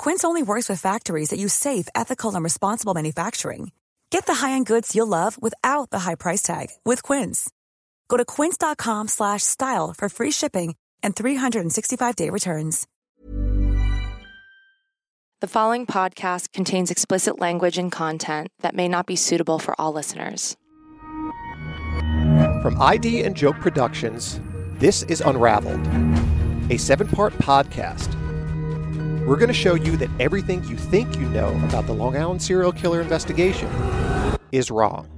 Quince only works with factories that use safe, ethical, and responsible manufacturing. Get the high-end goods you'll love without the high price tag with Quince. Go to quince.com/style for free shipping and 365-day returns. The following podcast contains explicit language and content that may not be suitable for all listeners. From ID and Joke Productions, this is Unraveled, a seven-part podcast we're going to show you that everything you think you know about the Long Island serial killer investigation is wrong.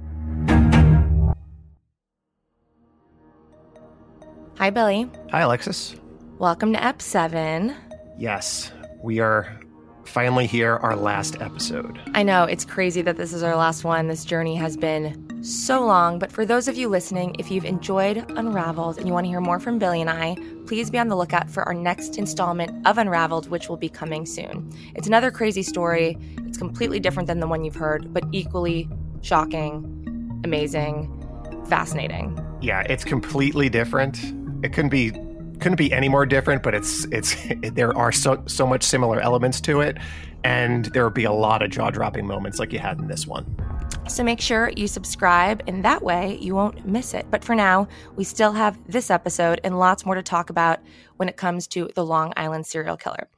Hi, Billy. Hi, Alexis. Welcome to Ep 7. Yes, we are finally here, our last episode. I know, it's crazy that this is our last one. This journey has been so long, but for those of you listening, if you've enjoyed Unraveled and you want to hear more from Billy and I, please be on the lookout for our next installment of Unraveled, which will be coming soon. It's another crazy story. It's completely different than the one you've heard, but equally shocking, amazing, fascinating. Yeah, it's completely different. It couldn't be couldn't be any more different, but it's it's there are so so much similar elements to it, and there will be a lot of jaw dropping moments like you had in this one. So make sure you subscribe, and that way you won't miss it. But for now, we still have this episode and lots more to talk about when it comes to the Long Island serial killer.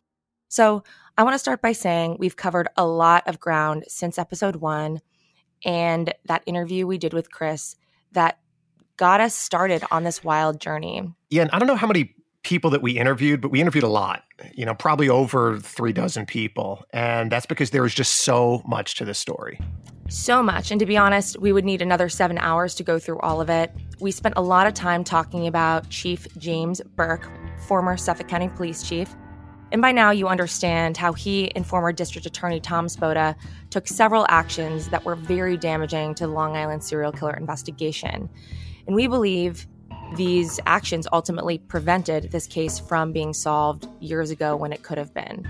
So I want to start by saying we've covered a lot of ground since episode one and that interview we did with Chris that got us started on this wild journey. Yeah, and I don't know how many people that we interviewed, but we interviewed a lot, you know, probably over three dozen people. And that's because there was just so much to the story. So much. And to be honest, we would need another seven hours to go through all of it. We spent a lot of time talking about Chief James Burke, former Suffolk County Police Chief. And by now, you understand how he and former District Attorney Tom Spota took several actions that were very damaging to the Long Island serial killer investigation. And we believe these actions ultimately prevented this case from being solved years ago when it could have been.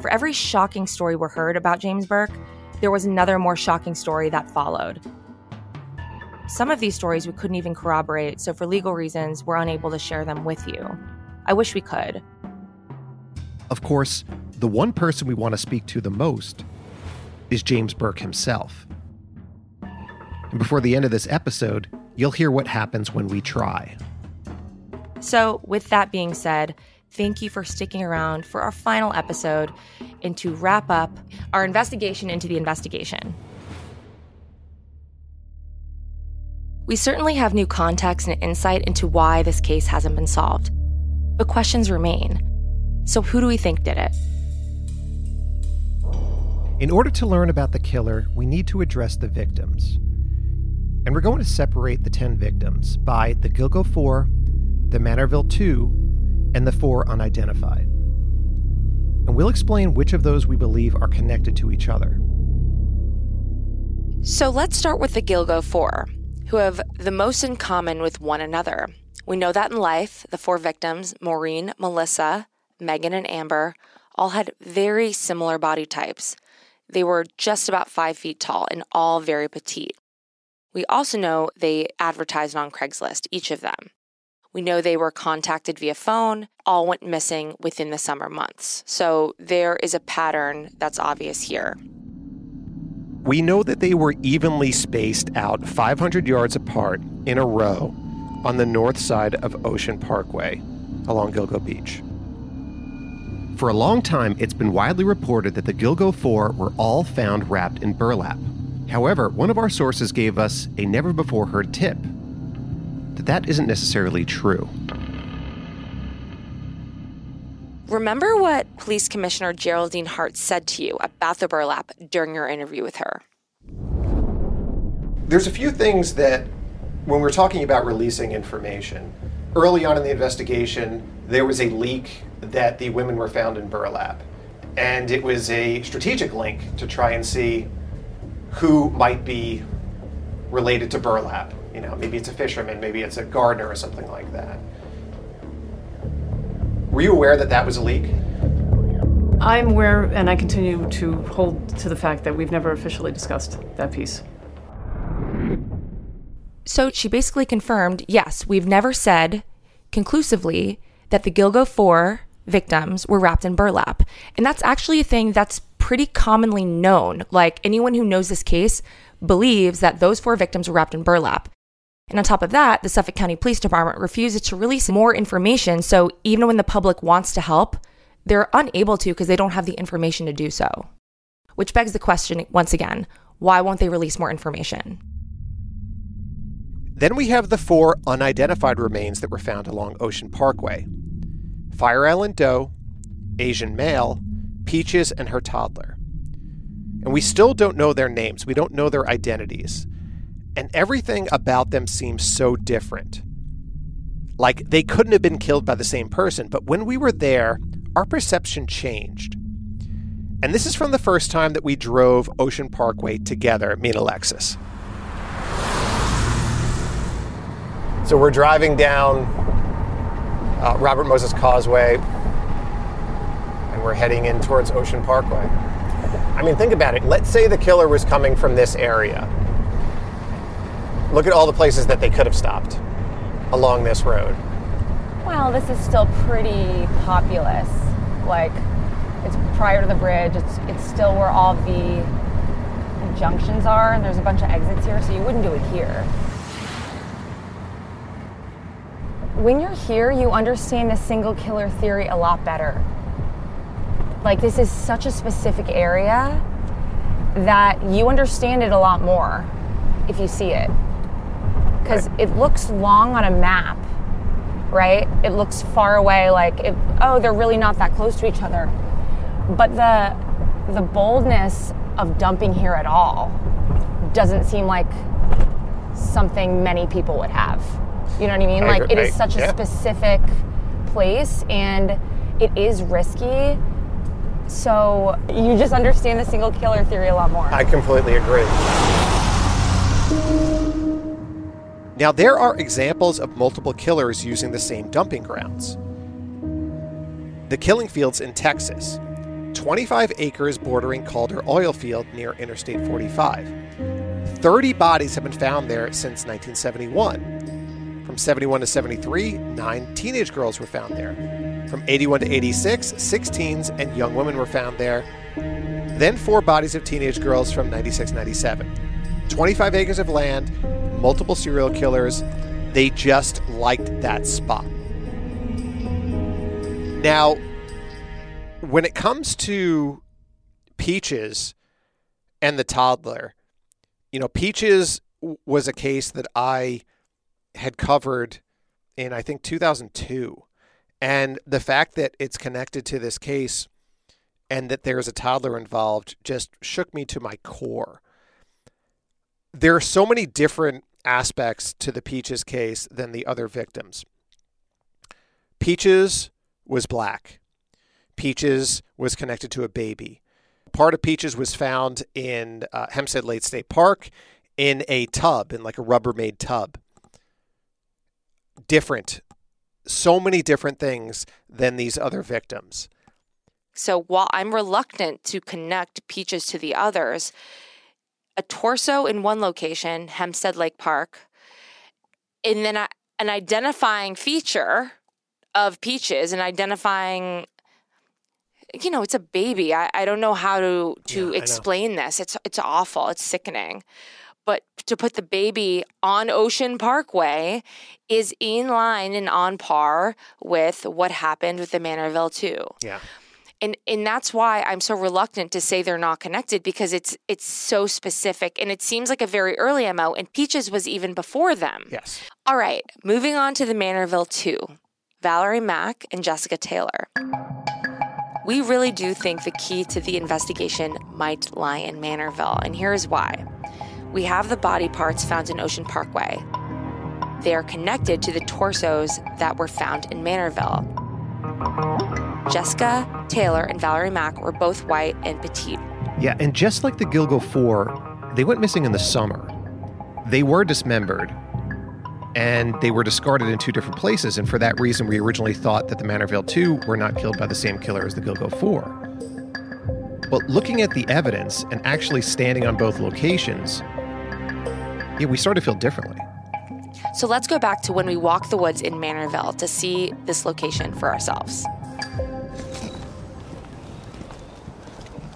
For every shocking story we heard about James Burke, there was another more shocking story that followed. Some of these stories we couldn't even corroborate, so for legal reasons, we're unable to share them with you. I wish we could. Of course, the one person we want to speak to the most is James Burke himself. And before the end of this episode, you'll hear what happens when we try. So, with that being said, thank you for sticking around for our final episode and to wrap up our investigation into the investigation. We certainly have new context and insight into why this case hasn't been solved, but questions remain. So, who do we think did it? In order to learn about the killer, we need to address the victims. And we're going to separate the 10 victims by the Gilgo 4, the Manorville 2, and the 4 unidentified. And we'll explain which of those we believe are connected to each other. So let's start with the Gilgo 4, who have the most in common with one another. We know that in life, the four victims, Maureen, Melissa, Megan, and Amber, all had very similar body types. they were just about five feet tall and all very petite. We also know they advertised on Craigslist, each of them. We know they were contacted via phone, all went missing within the summer months. So there is a pattern that's obvious here. We know that they were evenly spaced out 500 yards apart in a row on the north side of Ocean Parkway along Gilgo Beach. For a long time, it's been widely reported that the Gilgo Four were all found wrapped in burlap. However, one of our sources gave us a never before heard tip that that isn't necessarily true. Remember what Police Commissioner Geraldine Hart said to you about the burlap during your interview with her? There's a few things that, when we're talking about releasing information, early on in the investigation, there was a leak that the women were found in burlap. And it was a strategic link to try and see who might be related to burlap. You know, maybe it's a fisherman, maybe it's a gardener or something like that. Were you aware that that was a leak? I'm aware, and I continue to hold to the fact that we've never officially discussed that piece. So she basically confirmed yes, we've never said conclusively that the Gilgo 4 victims were wrapped in burlap. And that's actually a thing that's pretty commonly known. Like anyone who knows this case believes that those four victims were wrapped in burlap. And on top of that, the Suffolk County Police Department refuses to release more information. So even when the public wants to help, they're unable to because they don't have the information to do so. Which begs the question once again why won't they release more information? Then we have the four unidentified remains that were found along Ocean Parkway Fire Island Doe, Asian male, Peaches, and her toddler. And we still don't know their names, we don't know their identities. And everything about them seems so different. Like they couldn't have been killed by the same person, but when we were there, our perception changed. And this is from the first time that we drove Ocean Parkway together, me and Alexis. So we're driving down uh, Robert Moses Causeway and we're heading in towards Ocean Parkway. I mean, think about it. Let's say the killer was coming from this area. Look at all the places that they could have stopped along this road. Well, this is still pretty populous. Like, it's prior to the bridge. It's it's still where all the junctions are, and there's a bunch of exits here, so you wouldn't do it here. when you're here, you understand the single killer theory a lot better. Like, this is such a specific area that you understand it a lot more if you see it. Because right. it looks long on a map, right? It looks far away, like, it, oh, they're really not that close to each other. But the, the boldness of dumping here at all doesn't seem like something many people would have. You know what I mean? I like it is such a yeah. specific place and it is risky. So you just understand the single killer theory a lot more. I completely agree. Now, there are examples of multiple killers using the same dumping grounds. The killing fields in Texas, 25 acres bordering Calder oil field near Interstate 45. 30 bodies have been found there since 1971. From 71 to 73, nine teenage girls were found there. From 81 to 86, six teens and young women were found there. Then four bodies of teenage girls from 96 97. 25 acres of land, multiple serial killers. They just liked that spot. Now, when it comes to Peaches and the toddler, you know, Peaches was a case that I had covered in I think 2002. And the fact that it's connected to this case and that there's a toddler involved just shook me to my core. There are so many different aspects to the Peaches case than the other victims. Peaches was black. Peaches was connected to a baby. Part of Peaches was found in uh, Hempstead Lake State Park in a tub, in like a Rubbermaid tub different, so many different things than these other victims. So while I'm reluctant to connect Peaches to the others, a torso in one location, Hempstead Lake Park, and then an identifying feature of Peaches and identifying you know, it's a baby. I, I don't know how to to Yeah, explain this. It's it's awful. It's sickening. But to put the baby on Ocean Parkway is in line and on par with what happened with the Manorville 2 Yeah. and and that's why I'm so reluctant to say they're not connected because it's it's so specific and it seems like a very early MO and Peaches was even before them. Yes. All right, moving on to the Manorville 2. Valerie Mack and Jessica Taylor. We really do think the key to the investigation might lie in Manorville, and here's why. We have the body parts found in Ocean Parkway. They are connected to the torsos that were found in Manorville. Jessica Taylor and Valerie Mack were both white and petite. Yeah, and just like the Gilgo 4, they went missing in the summer. They were dismembered, and they were discarded in two different places, and for that reason, we originally thought that the Manorville 2 were not killed by the same killer as the Gilgo 4. But looking at the evidence and actually standing on both locations, yeah, we started to feel differently. So let's go back to when we walked the woods in Manorville to see this location for ourselves.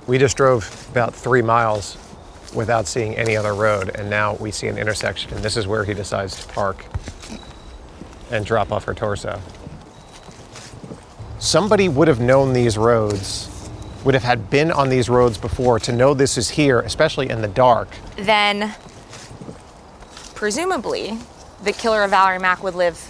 We just drove about three miles without seeing any other road, and now we see an intersection, and this is where he decides to park and drop off her torso. Somebody would have known these roads, would have had been on these roads before to know this is here, especially in the dark. Then, presumably, the killer of Valerie Mack would live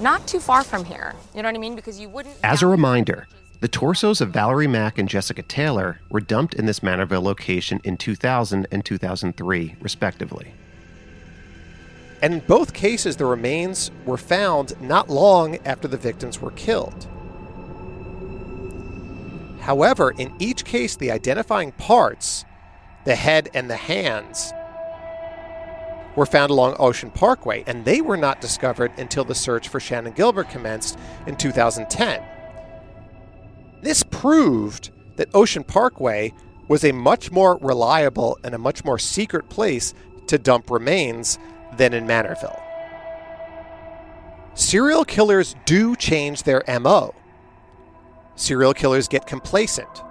not too far from here. You know what I mean? Because you wouldn't. As a reminder, the torsos of Valerie Mack and Jessica Taylor were dumped in this Manorville location in 2000 and 2003, respectively. And in both cases, the remains were found not long after the victims were killed. However, in each case, the identifying parts, the head and the hands, were found along Ocean Parkway, and they were not discovered until the search for Shannan Gilbert commenced in 2010. This proved that Ocean Parkway was a much more reliable and a much more secret place to dump remains than in Manorville. Serial killers do change their MO. Serial killers get complacent.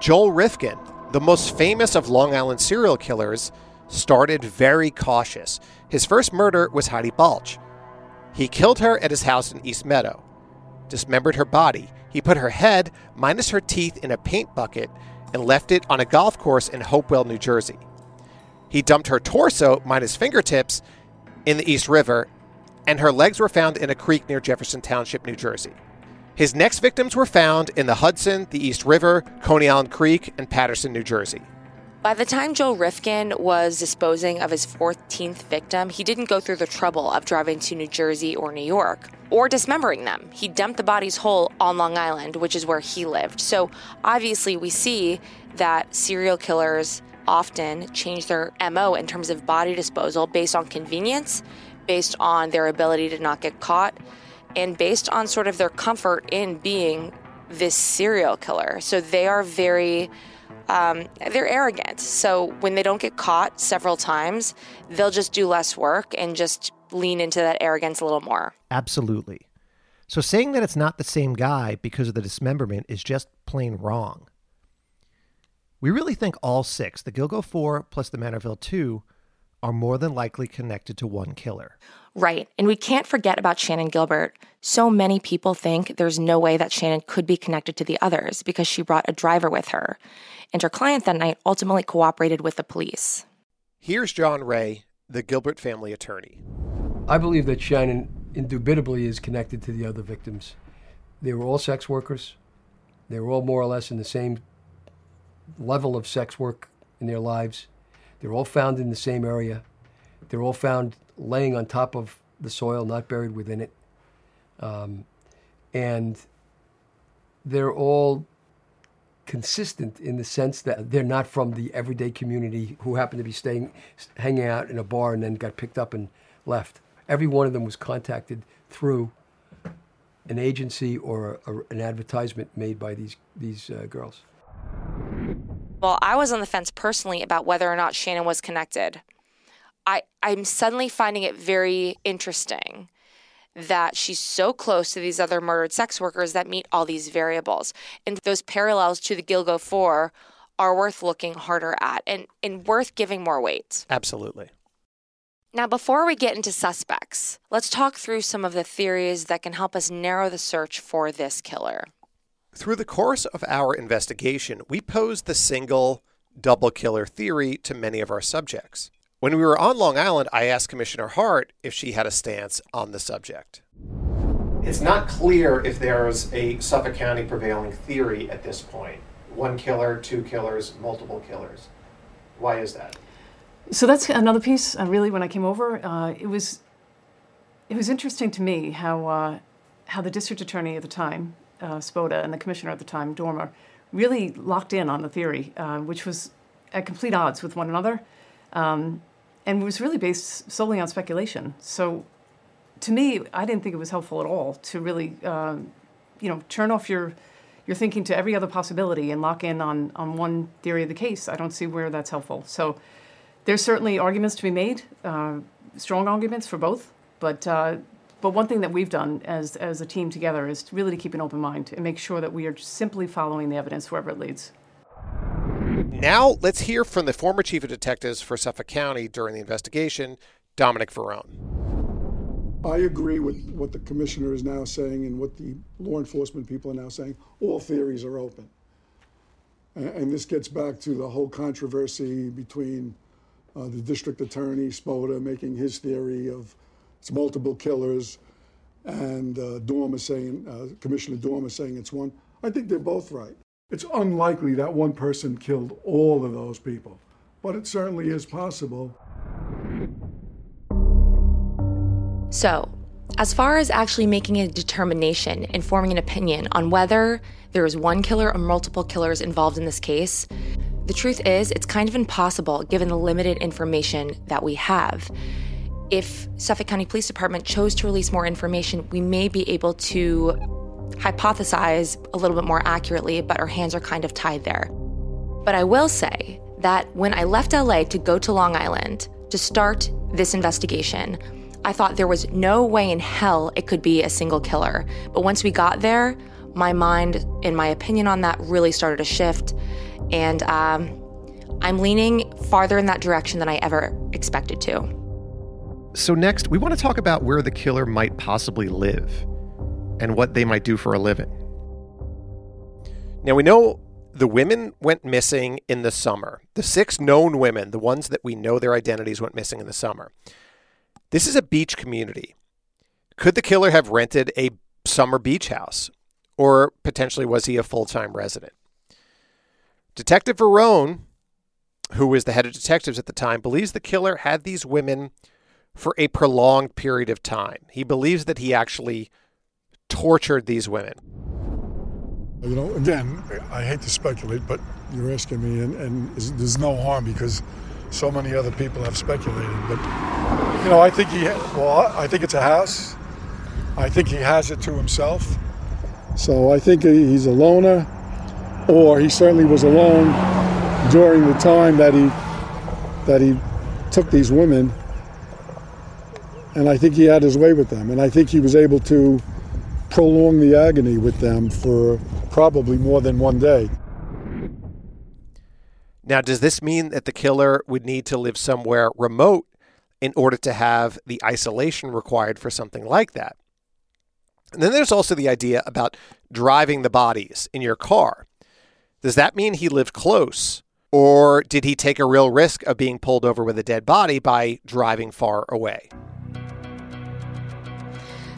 Joel Rifkin, the most famous of Long Island serial killers, started very cautious. His first murder was Heidi Balch. He killed her at his house in East Meadow, dismembered her body. He put her head, minus her teeth, in a paint bucket and left it on a golf course in Hopewell, New Jersey. He dumped her torso, minus fingertips, in the East River, and her legs were found in a creek near Jefferson Township, New Jersey. His next victims were found in the Hudson, the East River, Coney Island Creek, and Paterson, New Jersey. By the time Joe Rifkin was disposing of his 14th victim, he didn't go through the trouble of driving to New Jersey or New York or dismembering them. He dumped the bodies whole on Long Island, which is where he lived. So obviously, we see that serial killers often change their MO in terms of body disposal based on convenience, based on their ability to not get caught, and based on sort of their comfort in being this serial killer. So they are very um, they're arrogant. So when they don't get caught several times, they'll just do less work and just lean into that arrogance a little more. Absolutely. So saying that it's not the same guy because of the dismemberment is just plain wrong. We really think all six, the Gilgo 4 plus the Manorville 2, are more than likely connected to one killer. Right. And we can't forget about Shannan Gilbert. So many people think there's no way that Shannan could be connected to the others because she brought a driver with her. And her client that night ultimately cooperated with the police. Here's John Ray, the Gilbert family attorney. I believe that Shannan indubitably is connected to the other victims. They were all sex workers. They were all more or less in the same level of sex work in their lives. They're all found in the same area. They're all found laying on top of the soil, not buried within it. Um, and they're all consistent in the sense that they're not from the everyday community who happened to be staying, hanging out in a bar and then got picked up and left. Every one of them was contacted through an agency or a, an advertisement made by these these uh, girls. Well, I was on the fence personally about whether or not Shannan was connected. I, I'm suddenly finding it very interesting that she's so close to these other murdered sex workers that meet all these variables. And those parallels to the Gilgo Four are worth looking harder at and, and worth giving more weight. Absolutely. Now, before we get into suspects, let's talk through some of the theories that can help us narrow the search for this killer. Through the course of our investigation, we posed the single double killer theory to many of our subjects. When we were on Long Island, I asked Commissioner Hart if she had a stance on the subject. It's not clear if there's a Suffolk County prevailing theory at this point one killer, two killers, multiple killers. Why is that? So that's another piece. Uh, really, when I came over, uh, it was it was interesting to me how uh, how the district attorney at the time, uh, Spota, and the commissioner at the time, Dormer, really locked in on the theory, uh, which was at complete odds with one another um, and was really based solely on speculation. So, to me, I didn't think it was helpful at all to really, uh, you know, turn off your your thinking to every other possibility and lock in on on one theory of the case. I don't see where that's helpful. So, there's certainly arguments to be made, uh, strong arguments for both, but. Uh, but one thing that we've done as, as a team together is really to keep an open mind and make sure that we are simply following the evidence wherever it leads. Now, let's hear from the former chief of detectives for Suffolk County during the investigation, Dominic Varrone. I agree with what the commissioner is now saying and what the law enforcement people are now saying. All theories are open. And this gets back to the whole controversy between uh, the district attorney, Spota, making his theory of it's multiple killers, and uh, Dormer saying, uh, Commissioner Dormer saying it's one. I think they're both right. It's unlikely that one person killed all of those people, but it certainly is possible. So, as far as actually making a determination and forming an opinion on whether there is one killer or multiple killers involved in this case, the truth is it's kind of impossible given the limited information that we have. If Suffolk County Police Department chose to release more information, we may be able to hypothesize a little bit more accurately, but our hands are kind of tied there. But I will say that when I left LA to go to Long Island to start this investigation, I thought there was no way in hell it could be a single killer. But once we got there, my mind and my opinion on that really started to shift. And um, I'm leaning farther in that direction than I ever expected to. So, next, we want to talk about where the killer might possibly live and what they might do for a living. Now, we know the women went missing in the summer. The six known women, the ones that we know their identities, went missing in the summer. This is a beach community. Could the killer have rented a summer beach house? Or potentially was he a full time resident? Detective Varrone, who was the head of detectives at the time, believes the killer had these women for a prolonged period of time. He believes that he actually tortured these women. You know, again, I hate to speculate, but you're asking me, and, and there's no harm because so many other people have speculated. But you know, I think he, well, I think it's a house. I think he has it to himself. So I think he's a loner, or he certainly was alone during the time that he that he took these women. And I think he had his way with them, and I think he was able to prolong the agony with them for probably more than one day. Now, does this mean that the killer would need to live somewhere remote in order to have the isolation required for something like that? And then there's also the idea about driving the bodies in your car. Does that mean he lived close? Or did he take a real risk of being pulled over with a dead body by driving far away?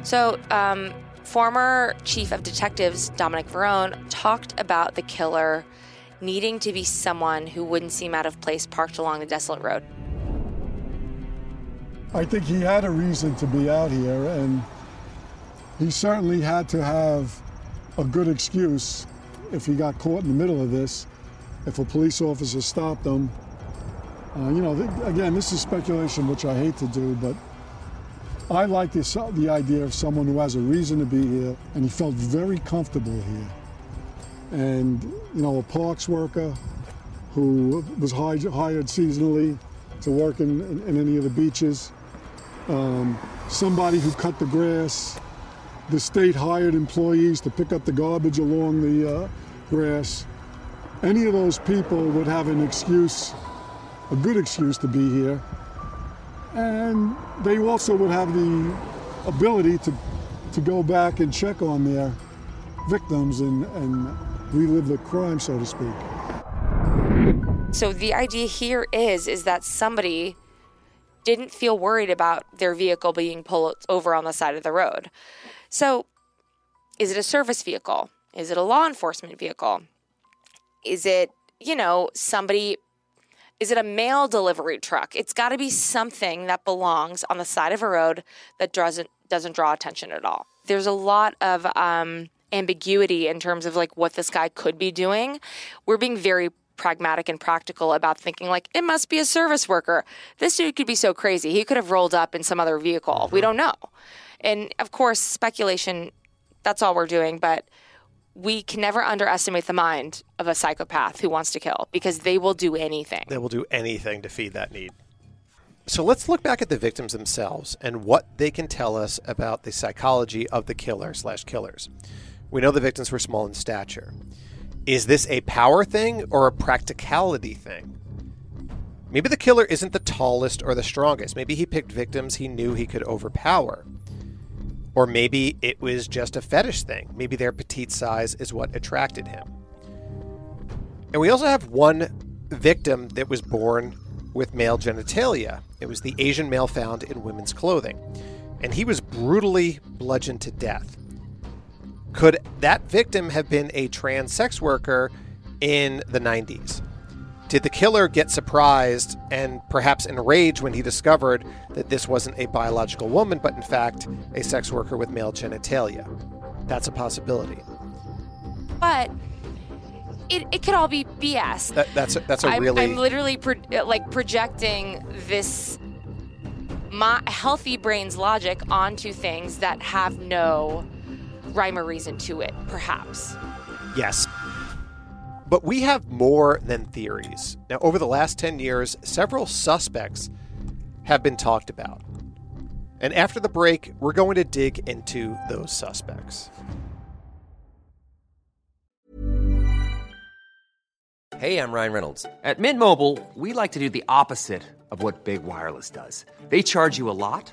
So, um, Former Chief of Detectives Dominic Varrone talked about the killer needing to be someone who wouldn't seem out of place parked along the desolate road. I think he had a reason to be out here, and he certainly had to have a good excuse if he got caught in the middle of this, if a police officer stopped him. Uh, you know, th- again, this is speculation, which I hate to do, but I like this, the idea of someone who has a reason to be here and he felt very comfortable here. And, you know, a parks worker who was hired, seasonally to work in, in, in, any of the beaches, um, somebody who cut the grass, the state hired employees to pick up the garbage along the uh, grass. Any of those people would have an excuse, a good excuse to be here and they also would have the ability to, to go back and check on their victims and, and relive the crime, so to speak. So the idea here is is that somebody didn't feel worried about their vehicle being pulled over on the side of the road. So is it a service vehicle? Is it a law enforcement vehicle? Is it, you know, somebody is it a mail delivery truck? It's got to be something that belongs on the side of a road that doesn't doesn't draw attention at all. There's a lot of um, ambiguity in terms of like what this guy could be doing. We're being very pragmatic and practical about thinking like it must be a service worker. This dude could be so crazy. He could have rolled up in some other vehicle. We don't know. And of course, speculation that's all we're doing, but we can never underestimate the mind of a psychopath who wants to kill because they will do anything. They will do anything to feed that need. So let's look back at the victims themselves and what they can tell us about the psychology of the killer slash killers. We know the victims were small in stature. Is this a power thing or a practicality thing? Maybe the killer isn't the tallest or the strongest. Maybe he picked victims he knew he could overpower. Or maybe it was just a fetish thing. Maybe their petite size is what attracted him. And we also have one victim that was born with male genitalia. It was the Asian male found in women's clothing. And he was brutally bludgeoned to death. Could that victim have been a trans sex worker in the 90s? Did the killer get surprised and perhaps enraged when he discovered that this wasn't a biological woman, but in fact a sex worker with male genitalia? That's a possibility. But it, it could all be BS. That, that's a, that's a I'm, really. I'm literally pro- like projecting this my healthy brain's logic onto things that have no rhyme or reason to it, perhaps. Yes. But we have more than theories. Now, over the last 10 years, several suspects have been talked about. And after the break, we're going to dig into those suspects. Hey, I'm Ryan Reynolds. At Mint Mobile, we like to do the opposite of what Big Wireless does. They charge you a lot,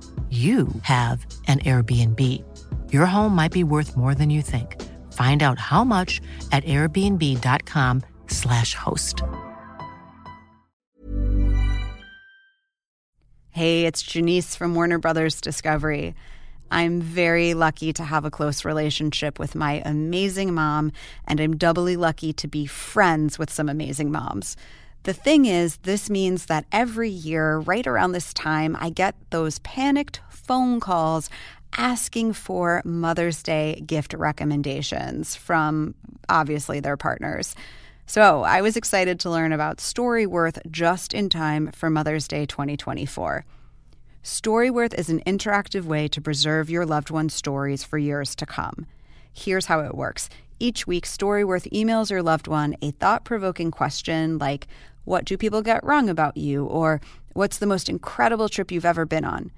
you have an Airbnb. Your home might be worth more than you think. Find out how much at airbnb.com/slash host. Hey, it's Janice from Warner Brothers Discovery. I'm very lucky to have a close relationship with my amazing mom, and I'm doubly lucky to be friends with some amazing moms. The thing is, this means that every year, right around this time, I get those panicked phone calls asking for Mother's Day gift recommendations from obviously their partners. So I was excited to learn about Storyworth just in time for Mother's Day 2024. Storyworth is an interactive way to preserve your loved one's stories for years to come. Here's how it works. Each week, Storyworth emails your loved one a thought provoking question like, What do people get wrong about you? or What's the most incredible trip you've ever been on?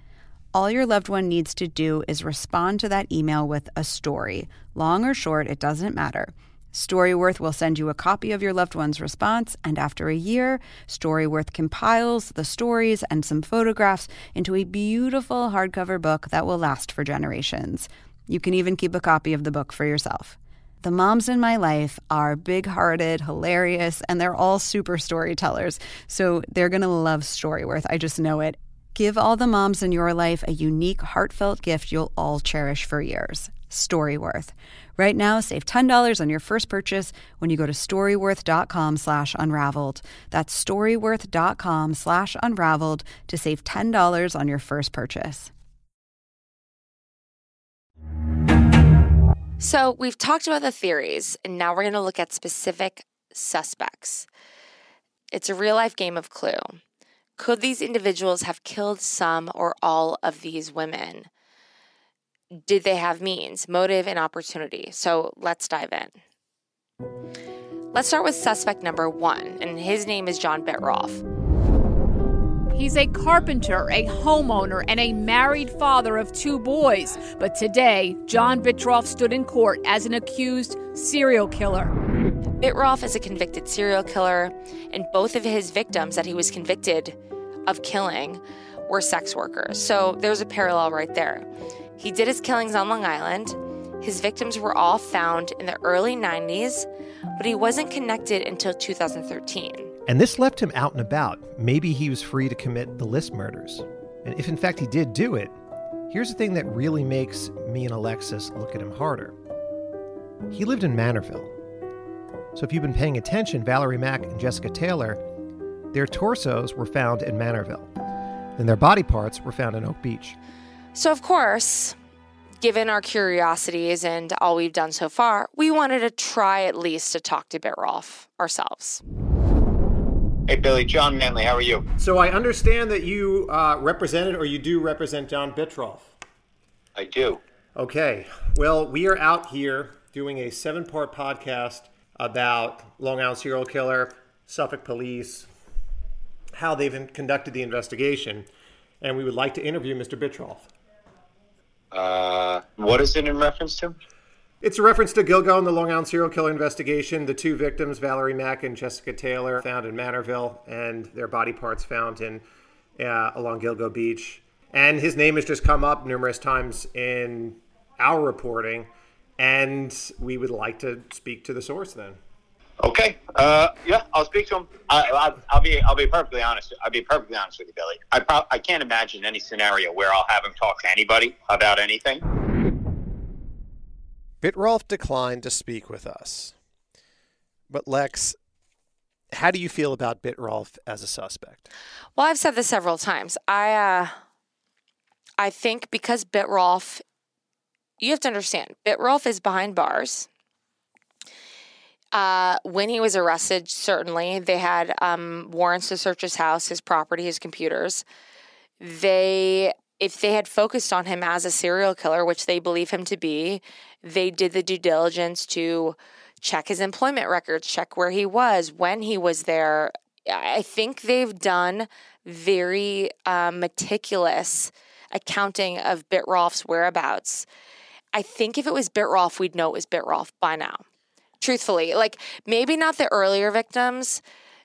All your loved one needs to do is respond to that email with a story. Long or short, it doesn't matter. Storyworth will send you a copy of your loved one's response, and after a year, Storyworth compiles the stories and some photographs into a beautiful hardcover book that will last for generations. You can even keep a copy of the book for yourself. The moms in my life are big hearted, hilarious, and they're all super storytellers. So they're going to love Storyworth. I just know it. Give all the moms in your life a unique, heartfelt gift you'll all cherish for years. Storyworth. Right now, save $10 on your first purchase when you go to storyworth.com slash unraveled. That's storyworth.com slash unraveled to save $10 on your first purchase. So we've talked about the theories, and now we're going to look at specific suspects. It's a real life game of clue. Could these individuals have killed some or all of these women? Did they have means, motive, and opportunity? So let's dive in. Let's start with suspect number one, and his name is John Bittrolff. He's a carpenter, a homeowner, and a married father of two boys. But today, John Bittrolff stood in court as an accused serial killer. Bittrolff is a convicted serial killer, and both of his victims that he was convicted of killing were sex workers. So there's a parallel right there. He did his killings on Long Island. His victims were all found in the early 90s, but he wasn't connected until 2013. And this left him out and about. Maybe he was free to commit the LISK murders. And if in fact he did do it, here's the thing that really makes me and Alexis look at him harder. He lived in Manorville. So if you've been paying attention, Valerie Mack and Jessica Taylor, their torsos were found in Manorville, and their body parts were found in Oak Beach. So, of course, given our curiosities and all we've done so far, we wanted to try at least to talk to Bittrolff ourselves. Hey, Billy, John Manley, how are you? So I understand that you uh, represented or you do represent John Bittrolff. I do. Okay. Well, we are out here doing a seven part podcast about Long Island serial killer, Suffolk police, how they've conducted the investigation, and we would like to interview Mr. Bittrolff. Uh, what is it in reference to? It's a reference to Gilgo and the Long Island serial killer investigation. The two victims, Valerie Mack and Jessica Taylor, found in Manorville, and their body parts found in uh, along Gilgo Beach. And his name has just come up numerous times in our reporting, and we would like to speak to the source then. Okay. Uh, yeah, I'll speak to him. I, will be. I'll be perfectly honest. I'll be perfectly honest with you, Billy. I pro- I can't imagine any scenario where I'll have him talk to anybody about anything. Bittrolff declined to speak with us. But Lex, how do you feel about Bittrolff as a suspect? Well, I've said this several times. I uh, I think because Bittrolff, you have to understand, Bittrolff is behind bars. Uh, when he was arrested, certainly they had um, warrants to search his house, his property, his computers. They, if they had focused on him as a serial killer, which they believe him to be, they did the due diligence to check his employment records, check where he was, when he was there. I think they've done very uh, meticulous accounting of Bittrolff's whereabouts. I think if it was Bittrolff, we'd know it was Bittrolff by now truthfully. Like maybe not the earlier victims,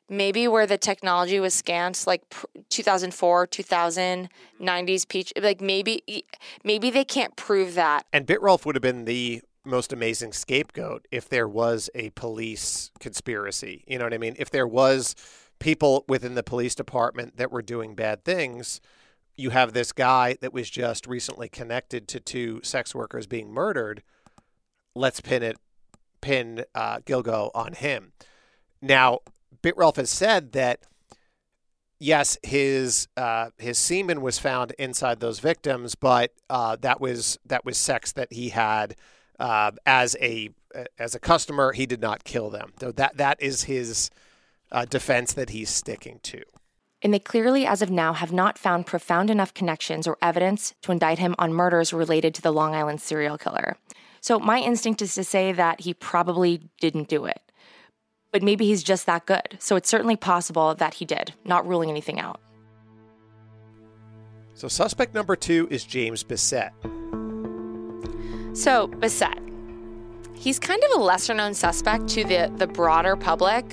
maybe where the technology was scant, like 2004, 2000, 90s peach. Like maybe maybe they can't prove that. And Bittrolff would have been the most amazing scapegoat if there was a police conspiracy. You know what I mean? If there was people within the police department that were doing bad things, you have this guy that was just recently connected to two sex workers being murdered. Let's pin it pin uh, Gilgo on him. Now, Bittrolff has said that yes, his uh, his semen was found inside those victims, but uh, that was that was sex that he had uh, as a as a customer. He did not kill them. So that that is his uh, defense that he's sticking to. And they clearly, as of now, have not found profound enough connections or evidence to indict him on murders related to the Long Island serial killer. So my instinct is to say that he probably didn't do it but maybe he's just that good. So it's certainly possible that he did, not ruling anything out. So suspect number two is James Bissett. So, Bissett, he's kind of a lesser known suspect to the, the broader public,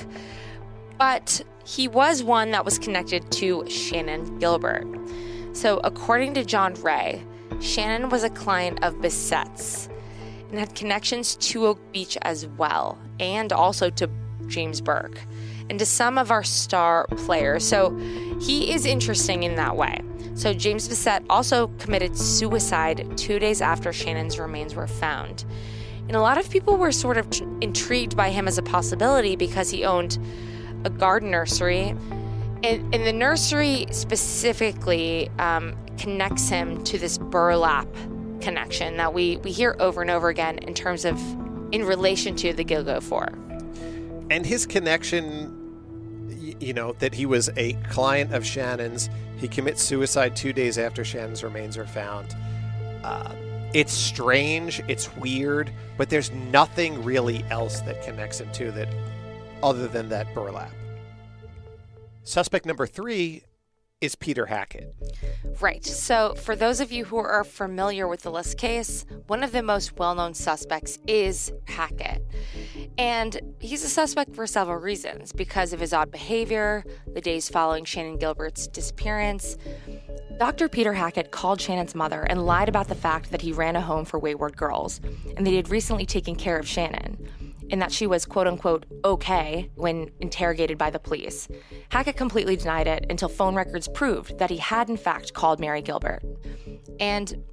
but he was one that was connected to Shannan Gilbert. So, according to John Ray, Shannan was a client of Bissett's and had connections to Oak Beach as well, and also to James Burke, and to some of our star players. So he is interesting in that way. So James Bissett also committed suicide two days after Shannan's remains were found. And a lot of people were sort of intrigued by him as a possibility because he owned a garden nursery. And, and the nursery specifically um, connects him to this burlap connection that we, we hear over and over again in terms of in relation to the Gilgo Four and his connection you know that he was a client of Shannan's. he commits suicide two days after Shannan's remains are found uh, it's strange it's weird but there's nothing really else that connects him to that other than that burlap suspect number three is Peter Hackett. Right. So, for those of you who are familiar with the LISK case, one of the most well known suspects is Hackett. And he's a suspect for several reasons because of his odd behavior, the days following Shannan Gilbert's disappearance. Dr. Peter Hackett called Shannan's mother and lied about the fact that he ran a home for wayward girls and that he had recently taken care of Shannan and that she was quote unquote okay when interrogated by the police. Hackett completely denied it until phone records proved that he had in fact called Mary Gilbert. And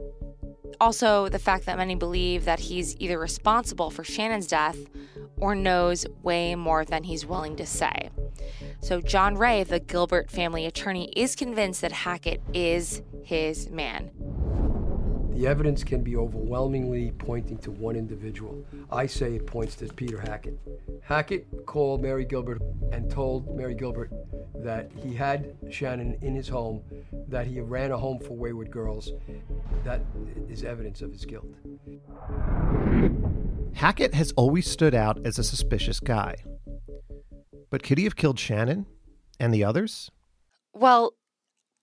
also the fact that many believe that he's either responsible for Shannan's death or knows way more than he's willing to say. So, John Ray, the Gilbert family attorney, is convinced that Hackett is his man. The evidence can be overwhelmingly pointing to one individual. I say it points to Peter Hackett. Hackett called Mary Gilbert and told Mary Gilbert that he had Shannan in his home, that he ran a home for wayward girls. That is evidence of his guilt. Hackett has always stood out as a suspicious guy. But could he have killed Shannan and the others? Well,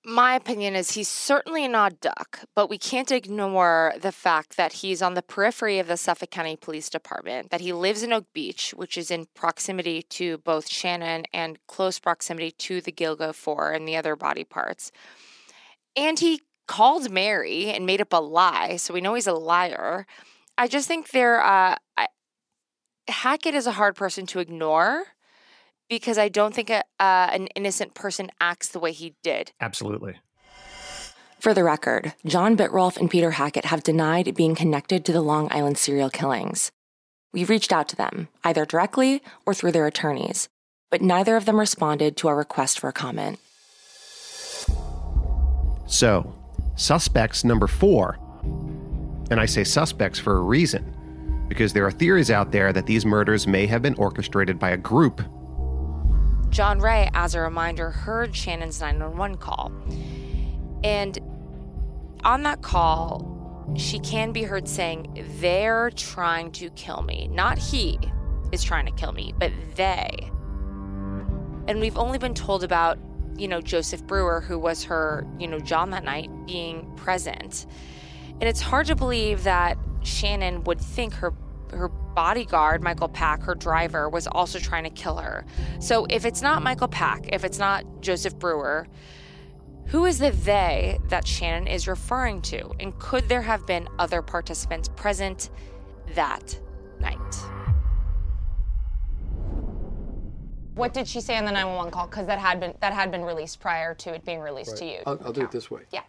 my opinion is he's certainly an odd duck, but we can't ignore the fact that he's on the periphery of the Suffolk County Police Department, that he lives in Oak Beach, which is in proximity to both Shannan and close proximity to the Gilgo Four and the other body parts. And he called Mary and made up a lie, so we know he's a liar. I just think there, uh, I, Hackett is a hard person to ignore because I don't think a, uh, an innocent person acts the way he did. Absolutely. For the record, John Bittrolff and Peter Hackett have denied being connected to the Long Island serial killings. We've reached out to them, either directly or through their attorneys, but neither of them responded to our request for a comment. So, suspects number four. And I say suspects for a reason, because there are theories out there that these murders may have been orchestrated by a group John Ray, as a reminder, heard Shannan's 911 call. And on that call, she can be heard saying, They're trying to kill me. Not he is trying to kill me, but they. And we've only been told about, you know, Joseph Brewer, who was her, you know, John that night, being present. And it's hard to believe that Shannan would think her her bodyguard, Michael Pak, her driver, was also trying to kill her. So if it's not Michael Pak, if it's not Joseph Brewer, who is the they that Shannan is referring to? And could there have been other participants present that night? What did she say on the 911 call? Because that had been that had been released prior to it being released right. to you. I'll, I'll do it this way. Yeah.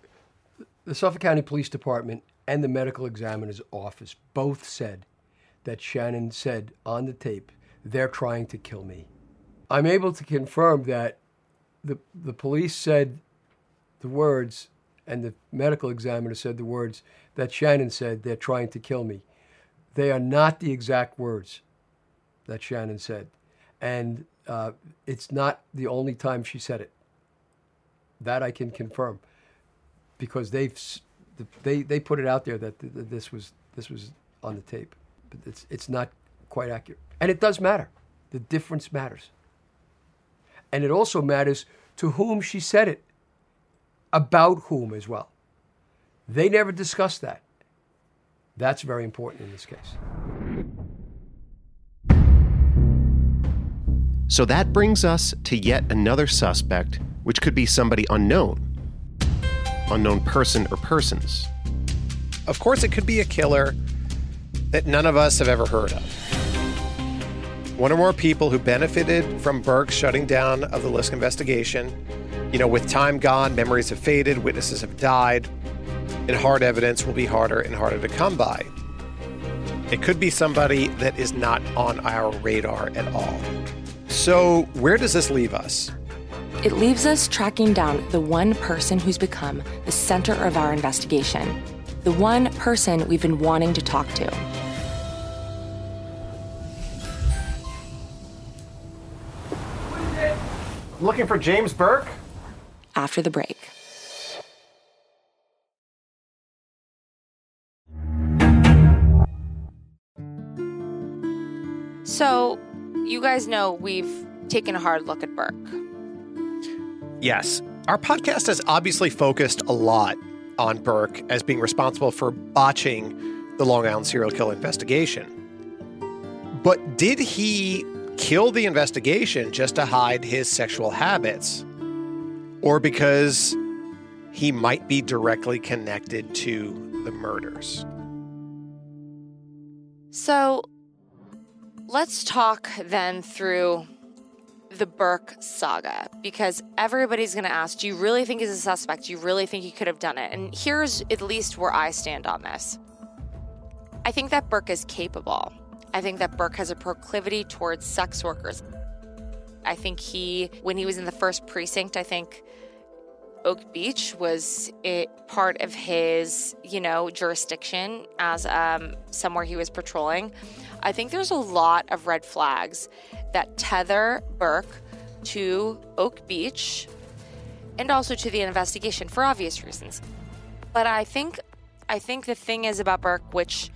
The Suffolk County Police Department and the medical examiner's office both said that Shannan said on the tape, they're trying to kill me. I'm able to confirm that the the police said the words, and the medical examiner said the words that Shannan said. They're trying to kill me. They are not the exact words that Shannan said, and uh, it's not the only time she said it. That I can confirm, because they've they they put it out there that th- th- this was this was on the tape, but it's it's not quite accurate, and it does matter. The difference matters, and it also matters to whom she said it, about whom as well. They never discussed that. That's very important in this case. So that brings us to yet another suspect, which could be somebody unknown. Unknown person or persons. Of course, it could be a killer that none of us have ever heard of. One or more people who benefited from Burke's shutting down of the Lisk investigation. You know, with time gone, memories have faded, witnesses have died, and hard evidence will be harder and harder to come by. It could be somebody that is not on our radar at all. So, where does this leave us? It leaves us tracking down the one person who's become the center of our investigation, the one person we've been wanting to talk to. Looking for James Burke? After the break. So, you guys know we've taken a hard look at Burke. Yes. Our podcast has obviously focused a lot on Burke as being responsible for botching the Long Island serial killer investigation. But did he kill the investigation just to hide his sexual habits? Or because he might be directly connected to the murders? So, let's talk then through the Burke saga because everybody's going to ask, do you really think he's a suspect? Do you really think he could have done it? And here's at least where I stand on this. I think that Burke is capable. I think that Burke has a proclivity towards sex workers. I think he, when he was in the first precinct, I think Oak Beach was part of his, you know, jurisdiction as um, somewhere he was patrolling. I think there's a lot of red flags that tether Burke to Oak Beach and also to the investigation for obvious reasons. But I think I think the thing is about Burke, which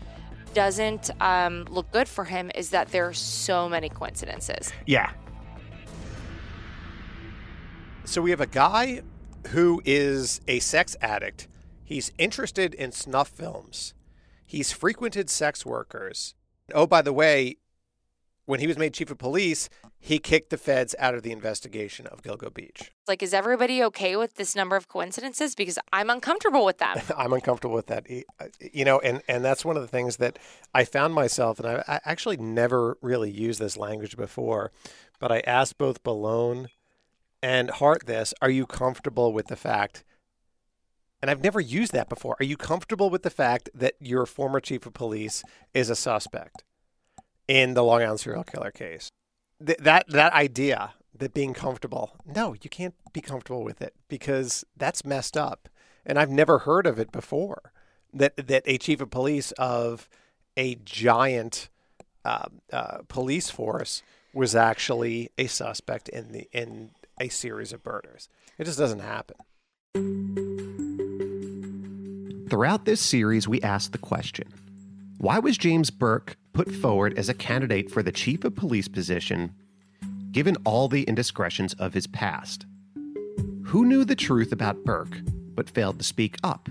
doesn't um, look good for him, is that there are so many coincidences. Yeah. So we have a guy who is a sex addict. He's interested in snuff films. He's frequented sex workers. Oh, by the way, when he was made chief of police, he kicked the feds out of the investigation of Gilgo Beach. Like, is everybody okay with this number of coincidences? Because I'm uncomfortable with that. I'm uncomfortable with that. Uh, You know, and, and that's one of the things that I found myself, and I, I actually never really used this language before, but I asked both Bellone and Hart this Are you comfortable with the fact? And I've never used that before. Are you comfortable with the fact that your former chief of police is a suspect in the Long Island serial killer case? Th- that that idea that being comfortable, no, you can't be comfortable with it because that's messed up. And I've never heard of it before. That that a chief of police of a giant uh, uh, police force was actually a suspect in the in a series of murders. It just doesn't happen. Throughout this series, we asked the question why was James Burke put forward as a candidate for the chief of police position, given all the indiscretions of his past? Who knew the truth about Burke but failed to speak up?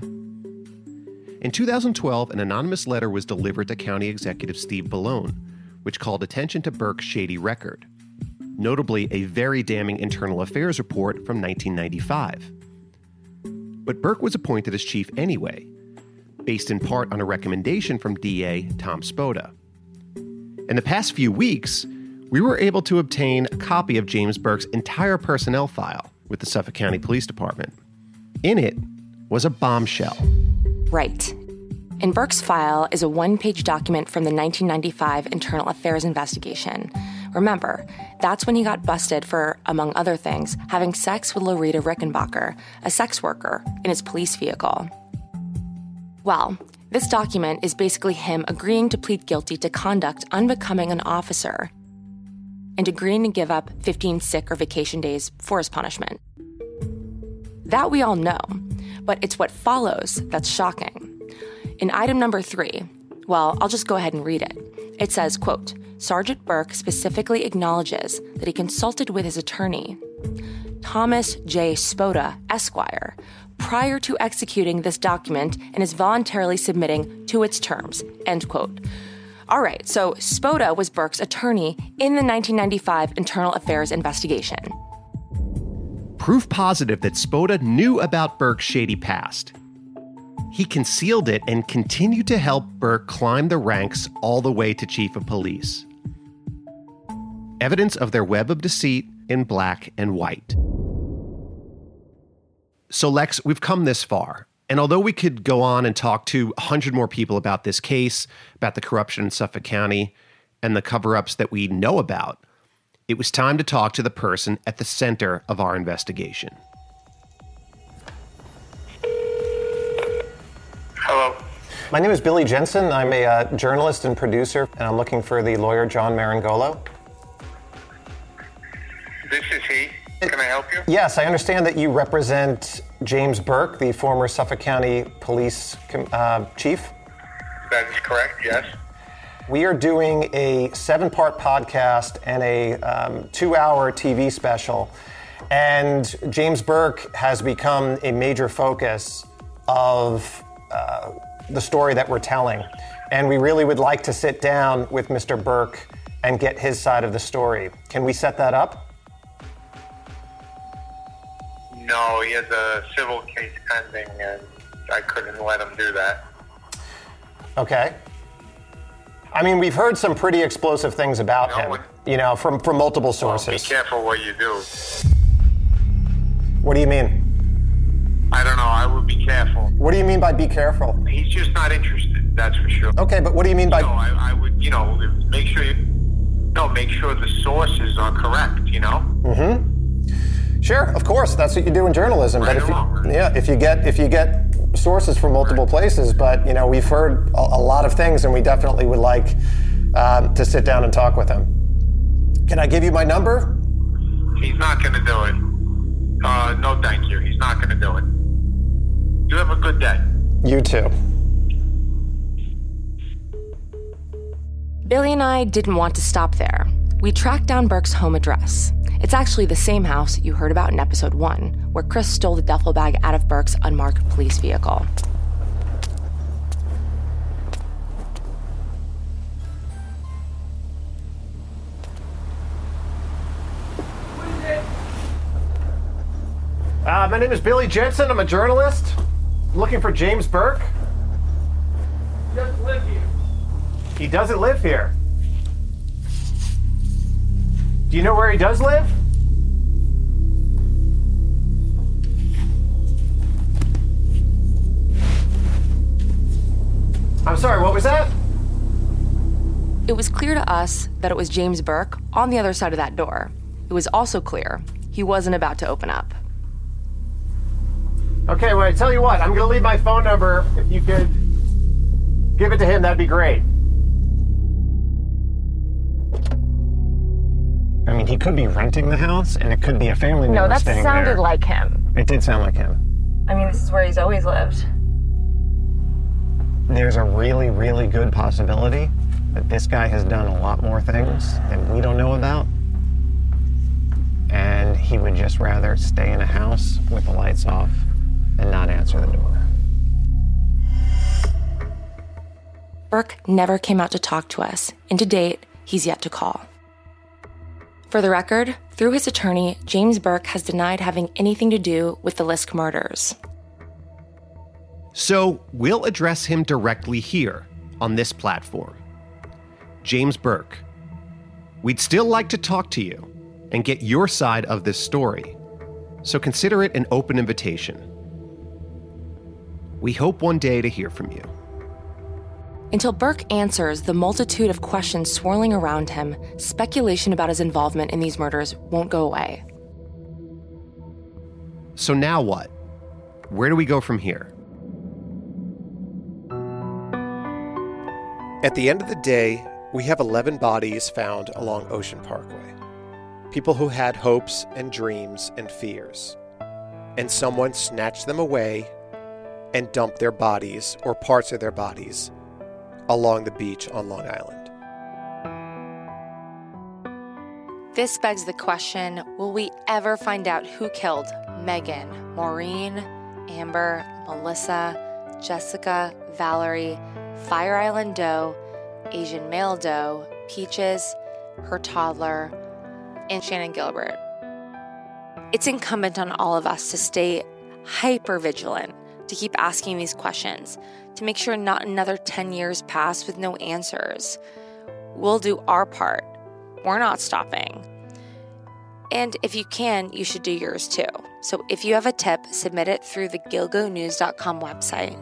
In 2012, an anonymous letter was delivered to County Executive Steve Bellone, which called attention to Burke's shady record, notably a very damning internal affairs report from 1995. But Burke was appointed as chief anyway, based in part on a recommendation from DA Tom Spota. In the past few weeks, we were able to obtain a copy of James Burke's entire personnel file with the Suffolk County Police Department. In it was a bombshell. Right. In Burke's file is a one page document from the 1995 Internal Affairs investigation, Remember, that's when he got busted for, among other things, having sex with Loretta Rickenbacker, a sex worker, in his police vehicle. Well, this document is basically him agreeing to plead guilty to conduct unbecoming an officer and agreeing to give up 15 sick or vacation days for his punishment. That we all know, but it's what follows that's shocking. In item number three, well, I'll just go ahead and read it. It says, quote, Sergeant Burke specifically acknowledges that he consulted with his attorney, Thomas J. Spota, Esquire, prior to executing this document and is voluntarily submitting to its terms, end quote. All right, so Spota was Burke's attorney in the 1995 Internal Affairs investigation. Proof positive that Spota knew about Burke's shady past. He concealed it and continued to help Burke climb the ranks all the way to chief of police. Evidence of their web of deceit in black and white. So, Lex, we've come this far. And although we could go on and talk to 100 more people about this case, about the corruption in Suffolk County, and the cover ups that we know about, it was time to talk to the person at the center of our investigation. Hello. My name is Billy Jensen. I'm a uh, journalist and producer, and I'm looking for the lawyer John Meringolo. This is he. Can I help you? Yes, I understand that you represent James Burke, the former Suffolk County Police uh, Chief. That is correct, yes. We are doing a seven part podcast and a um, two hour TV special. And James Burke has become a major focus of uh, the story that we're telling. And we really would like to sit down with Mr. Burke and get his side of the story. Can we set that up? No, he has a civil case pending, and I couldn't let him do that. Okay. I mean, we've heard some pretty explosive things about him, one- you know, from, from multiple Well, be careful what you do. What do you mean? I don't know. I would be careful. What do you mean by be careful? He's just not interested. That's for sure. Okay, but what do you mean by? No, I, I would. You know, make sure you. No, make sure the sources are correct. You know. Mm-hmm. Sure, of course, that's what you do in journalism. but if you, yeah, if you get if you get sources from multiple places, but you know, we've heard a, a lot of things, and we definitely would like um, to sit down and talk with him. Can I give you my number? He's not going to do it. Uh, no, thank you. He's not going to do it. You have a good day. You too. Billy and I didn't want to stop there. We tracked down Burke's home address. It's actually the same house you heard about in episode one, where Chris stole the duffel bag out of Burke's unmarked police vehicle. Uh, my name is Billy Jensen. I'm a journalist. looking for James Burke. He doesn't live here. He doesn't live here. Do you know where he does live? I'm sorry, what was that? It was clear to us that it was James Burke on the other side of that door. It was also clear he wasn't about to open up. Okay, well, I tell you what, I'm going to leave my phone number. If you could give it to him, that'd be great. I mean, he could be renting the house, and it could be a family member No, that staying sounded there. like him. It did sound like him. I mean, this is where he's always lived. There's a really, really good possibility that this guy has done a lot more things that we don't know about. And he would just rather stay in a house with the lights off and not answer the door. Burke never came out to talk to us, and to date, he's yet to call. For the record, through his attorney, James Burke has denied having anything to do with the Lisk murders. So we'll address him directly here on this platform. James Burke, we'd still like to talk to you and get your side of this story, so consider it an open invitation. We hope one day to hear from you. Until Burke answers the multitude of questions swirling around him, speculation about his involvement in these murders won't go away. So now what? Where do we go from here? At the end of the day, we have 11 bodies found along Ocean Parkway. People who had hopes and dreams and fears. And someone snatched them away and dumped their bodies or parts of their bodies along the beach on Long Island. This begs the question will we ever find out who killed Megan, Maureen, Amber, Melissa, Jessica, Valerie, Fire Island Doe, Asian Male Doe, Peaches, her toddler, and Shannan Gilbert? It's incumbent on all of us to stay hyper vigilant, to keep asking these questions, to make sure not another 10 years pass with no answers. We'll do our part. We're not stopping. And if you can, you should do yours too. So if you have a tip, submit it through the gilgonews.com website.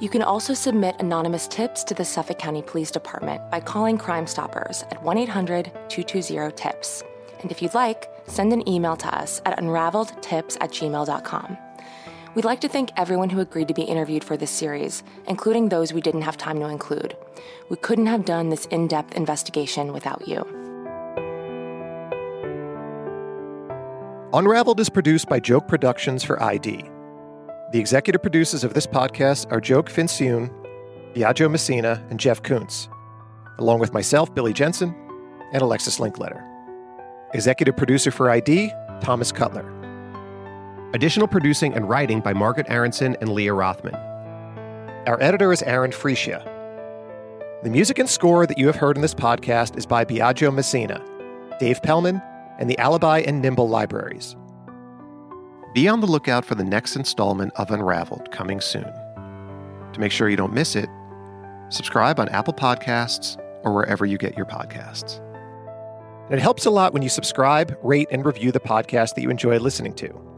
You can also submit anonymous tips to the Suffolk County Police Department by calling Crime Stoppers at 1 800 220 TIPS. And if you'd like, send an email to us at unraveledtips at gmail.com. We'd like to thank everyone who agreed to be interviewed for this series, including those we didn't have time to include. We couldn't have done this in depth investigation without you. Unraveled is produced by Joke Productions for ID. The executive producers of this podcast are Joke Fincioen, Biagio Messina, and Jeff Kuntz, along with myself, Billy Jensen, and Alexis Linkletter. Executive producer for ID, Thomas Cutler. Additional producing and writing by Margaret Aronson and Leah Rothman. Our editor is Aaron Freesia. The music and score that you have heard in this podcast is by Biagio Messina, Dave Pellman, and the Alibi and Nimble libraries. Be on the lookout for the next installment of Unraveled coming soon. To make sure you don't miss it, subscribe on Apple Podcasts or wherever you get your podcasts. It helps a lot when you subscribe, rate, and review the podcast that you enjoy listening to.